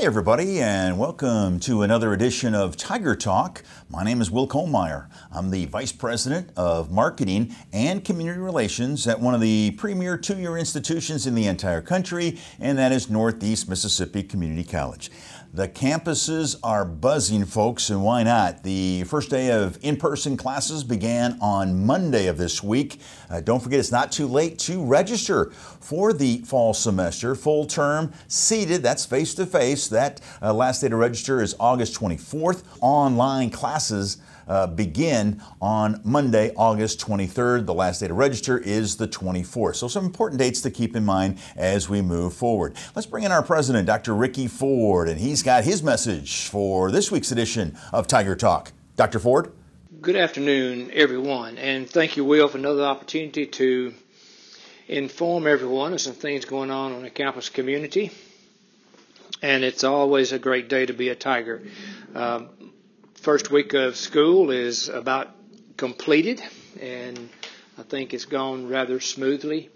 Hey, everybody, and welcome to another edition of Tiger Talk. My name is Will Kollmeyer. I'm the Vice President of Marketing and Community Relations at one of the premier two year institutions in the entire country, and that is Northeast Mississippi Community College. The campuses are buzzing, folks, and why not? The first day of in person classes began on Monday of this week. Uh, don't forget, it's not too late to register for the fall semester, full term, seated, that's face to face. That uh, last day to register is August 24th. Online classes uh, begin on Monday, August 23rd. The last day to register is the 24th. So, some important dates to keep in mind as we move forward. Let's bring in our president, Dr. Ricky Ford, and he's got his message for this week's edition of Tiger Talk. Dr. Ford? Good afternoon, everyone, and thank you, Will, for another opportunity to inform everyone of some things going on in the campus community. And it's always a great day to be a Tiger. Um, first week of school is about completed, and I think it's gone rather smoothly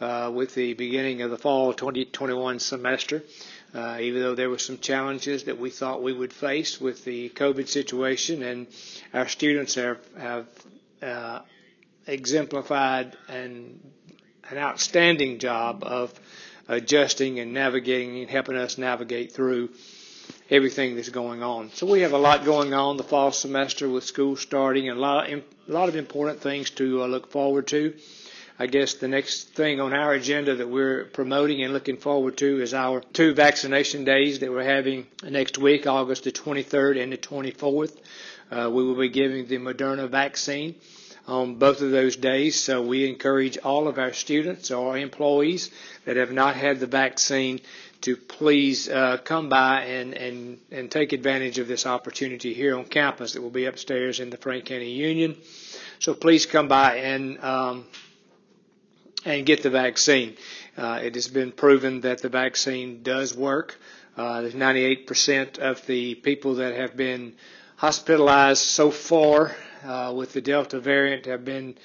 uh, with the beginning of the fall 2021 semester. Uh, even though there were some challenges that we thought we would face with the COVID situation, and our students have, have uh, exemplified an, an outstanding job of adjusting and navigating and helping us navigate through everything that's going on. So we have a lot going on the fall semester with school starting and a lot, of, a lot of important things to uh, look forward to. I guess the next thing on our agenda that we're promoting and looking forward to is our two vaccination days that we're having next week, August the 23rd and the 24th. Uh, we will be giving the Moderna vaccine on both of those days. So we encourage all of our students or employees that have not had the vaccine to please uh, come by and, and, and take advantage of this opportunity here on campus that will be upstairs in the Frank County Union. So please come by and um, and get the vaccine. Uh, it has been proven that the vaccine does work. Uh, 98% of the people that have been hospitalized so far uh, with the Delta variant have been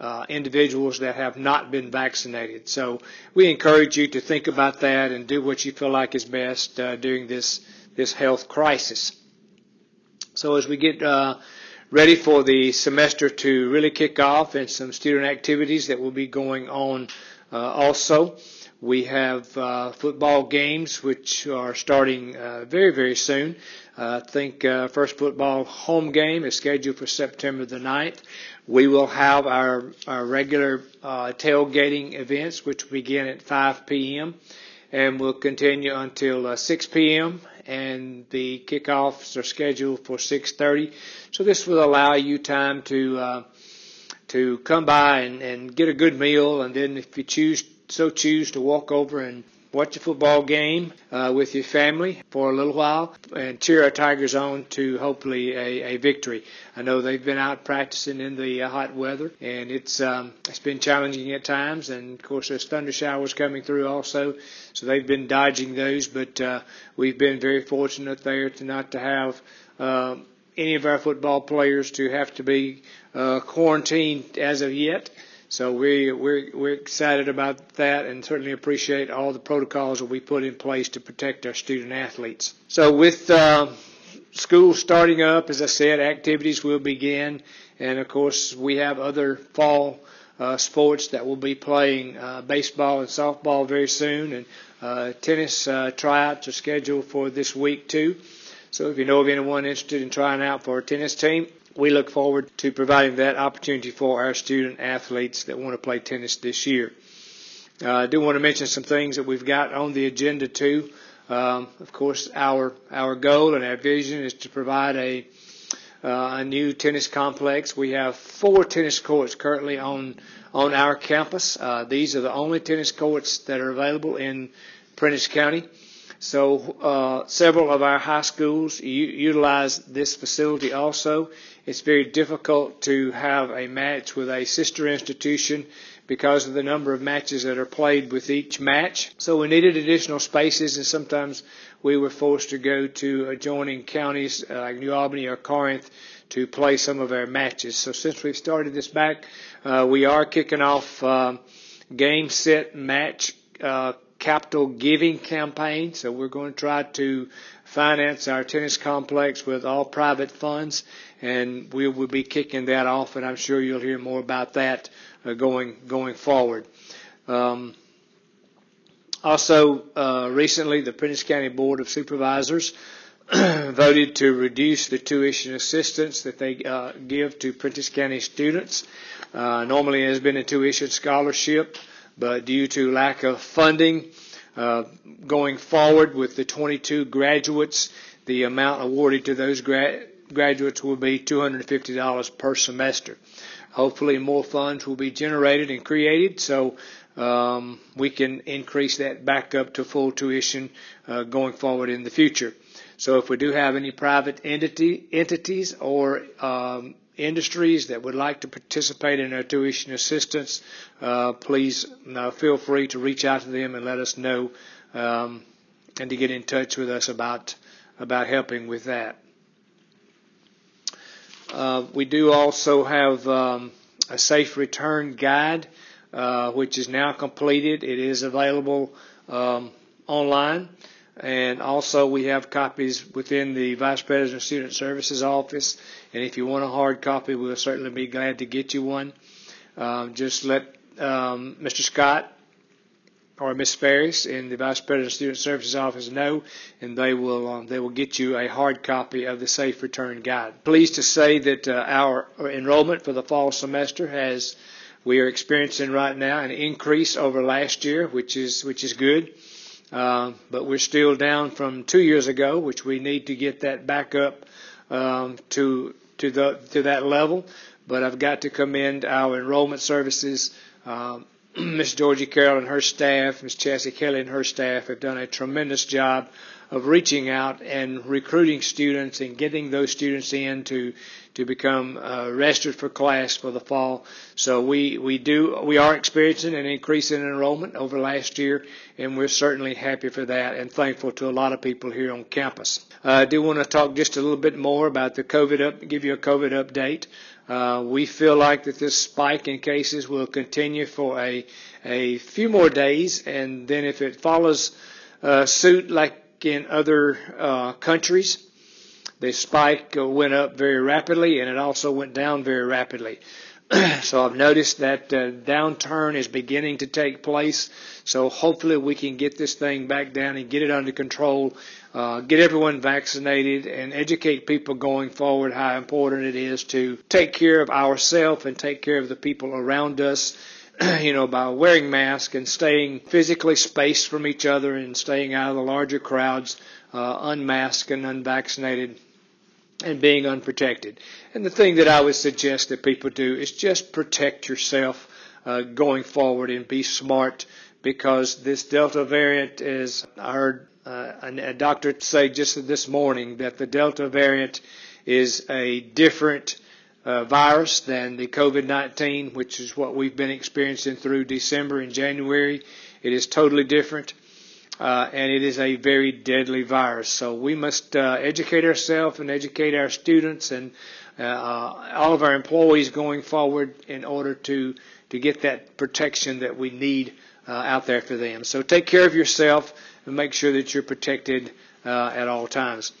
uh, individuals that have not been vaccinated. So we encourage you to think about that and do what you feel like is best uh, during this this health crisis. So as we get uh, ready for the semester to really kick off and some student activities that will be going on uh, also. We have uh, football games which are starting uh, very, very soon. I think first football home game is scheduled for September the 9th. We will have our, our regular uh, tailgating events, which begin at 5 p.m. and will continue until uh, 6 p.m. And the kickoffs are scheduled for 6:30. So this will allow you time to uh, to come by and, and get a good meal, and then if you choose so choose to walk over and watch a football game uh, with your family for a little while and cheer our Tigers on to hopefully a, a victory. I know they've been out practicing in the uh, hot weather and it's um, it's been challenging at times and of course there's thunder showers coming through also so they've been dodging those but uh, we've been very fortunate there to not to have uh, any of our football players to have to be uh, quarantined as of yet. So we, we're, we're excited about that and certainly appreciate all the protocols that we put in place to protect our student athletes. So with uh, school starting up, as I said, activities will begin. And of course, we have other fall uh, sports that will be playing uh, baseball and softball very soon. And uh, tennis uh, tryouts are scheduled for this week too. So if you know of anyone interested in trying out for a tennis team, we look forward to providing that opportunity for our student athletes that want to play tennis this year. Uh, I do want to mention some things that we've got on the agenda too. Um, of course, our our goal and our vision is to provide a uh, a new tennis complex. We have four tennis courts currently on on our campus. Uh, these are the only tennis courts that are available in Prentiss County. So uh, several of our high schools utilize this facility also. It's very difficult to have a match with a sister institution because of the number of matches that are played with each match. So we needed additional spaces and sometimes we were forced to go to adjoining counties uh, like New Albany or Corinth to play some of our matches. So since we've started this back, uh, we are kicking off uh, game, set, match uh, capital giving campaign. So we're going to try to finance our tennis complex with all private funds, and we will be kicking that off. And I'm sure you'll hear more about that uh, going going forward. Um, also, uh, recently, the Prentiss County Board of Supervisors voted to reduce the tuition assistance that they uh, give to Prentiss County students. Uh, normally, it has been a tuition scholarship, but due to lack of funding, uh, going forward with the 22 graduates, the amount awarded to those gra- graduates will be $250 per semester. Hopefully, more funds will be generated and created so um, we can increase that back up to full tuition uh, going forward in the future. So if we do have any private entity, entities or um, industries that would like to participate in our tuition assistance, uh, please uh, feel free to reach out to them and let us know um, and to get in touch with us about about helping with that. Uh, we do also have um, a safe return guide, uh, which is now completed. It is available um, online. And also, we have copies within the Vice President of Student Services office. And if you want a hard copy, we'll certainly be glad to get you one. Um, just let um, Mr. Scott or Ms. Ferris in the Vice President of Student Services office know, and they will um, they will get you a hard copy of the Safe Return Guide. Pleased to say that uh, our enrollment for the fall semester has we are experiencing right now an increase over last year, which is which is good. Uh, but we're still down from two years ago, which we need to get that back up um, to to the to that level. But I've got to commend our enrollment services. Um, Miss Georgie Carroll and her staff, Miss Chassie Kelly and her staff have done a tremendous job of reaching out and recruiting students and getting those students in to to become uh, registered for class for the fall. So we, we do we are experiencing an increase in enrollment over last year, and we're certainly happy for that and thankful to a lot of people here on campus. Uh, I do want to talk just a little bit more about the COVID up, give you a COVID update. Uh, we feel like that this spike in cases will continue for a a few more days, and then if it follows uh, suit like in other uh, countries, the spike uh, went up very rapidly and it also went down very rapidly. so I've noticed that uh, downturn is beginning to take place. So hopefully we can get this thing back down and get it under control, uh, get everyone vaccinated, and educate people going forward how important it is to take care of ourselves and take care of the people around us. You know, by wearing masks and staying physically spaced from each other and staying out of the larger crowds, uh, unmasked and unvaccinated and being unprotected. And the thing that I would suggest that people do is just protect yourself uh, going forward and be smart because this Delta variant is, I heard uh, a doctor say just this morning that the Delta variant is a different uh, virus than the COVID-19, which is what we've been experiencing through December and January. It is totally different uh, and it is a very deadly virus. So we must uh, educate ourselves and educate our students and uh, all of our employees going forward in order to to get that protection that we need uh, out there for them. So take care of yourself and make sure that you're protected uh, at all times.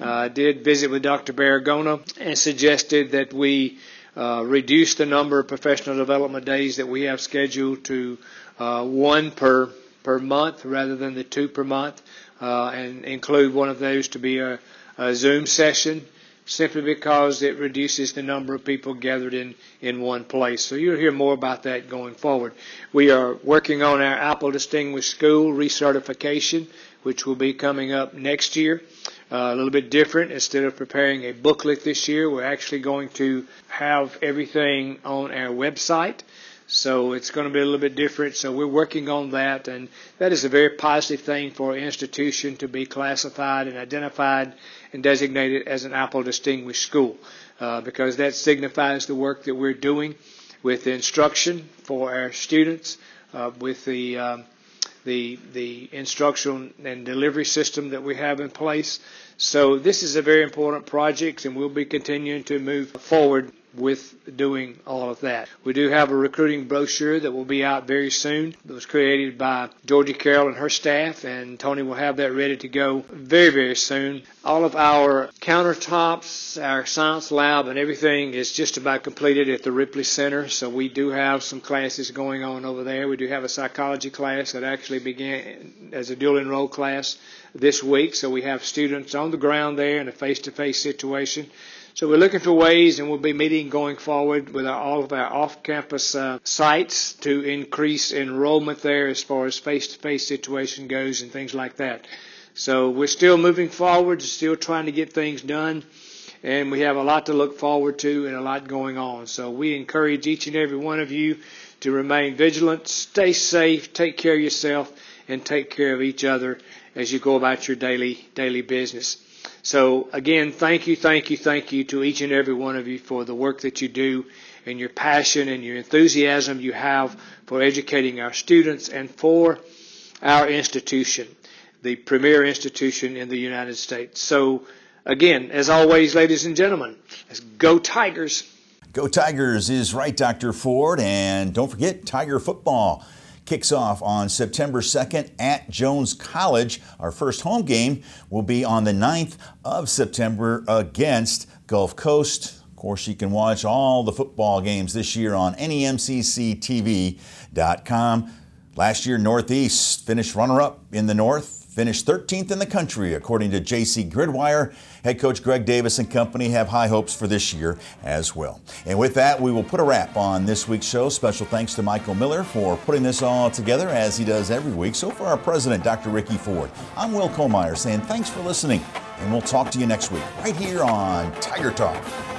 Uh, I did visit with Dr. Baragona and suggested that we reduce the number of professional development days that we have scheduled to one per per month rather than the two per month, uh, and include one of those to be a, a Zoom session simply because it reduces the number of people gathered in, in one place. So you'll hear more about that going forward. We are working on our Apple Distinguished School recertification, which will be coming up next year. Uh, a little bit different. Instead of preparing a booklet this year, we're actually going to have everything on our website. So it's going to be a little bit different. So we're working on that, and that is a very positive thing for an institution to be classified and identified and designated as an Apple Distinguished School, uh, because that signifies the work that we're doing with instruction for our students, uh, with the um, the the instructional and delivery system that we have in place. So this is a very important project, and we'll be continuing to move forward with doing all of that. We do have a recruiting brochure that will be out very soon. It was created by Georgie Carroll and her staff, and Tony will have that ready to go very, very soon. All of our countertops, our science lab, and everything is just about completed at the Ripley Center. So we do have some classes going on over there. We do have a psychology class that actually began as a dual enroll class this week. So we have students on the ground there in a face-to-face situation. So we're looking for ways, and we'll be meeting going forward with our, all of our off-campus uh, sites to increase enrollment there as far as face-to-face situation goes and things like that. So we're still moving forward, still trying to get things done, and we have a lot to look forward to and a lot going on. So we encourage each and every one of you to remain vigilant, stay safe, take care of yourself, and take care of each other as you go about your daily daily business. So again, thank you, thank you, thank you to each and every one of you for the work that you do and your passion and your enthusiasm you have for educating our students and for our institution, the premier institution in the United States. So again, as always, ladies and gentlemen, let's go Tigers. Go Tigers is right, Dr. Ford. And don't forget Tiger football kicks off on September 2nd at Jones College. Our first home game will be on the 9th of September against Gulf Coast. Of course, you can watch all the football games this year on NEMCCTV.com. Last year, Northeast finished runner up in the North finished 13th in the country, according to JC Gridwire. Head coach Greg Davis and company have high hopes for this year as well. And with that, we will put a wrap on this week's show. Special thanks to Michael Miller for putting this all together as he does every week. So for our president, Dr. Ricky Ford, I'm Will Kollmeyer saying thanks for listening, and we'll talk to you next week right here on Tiger Talk.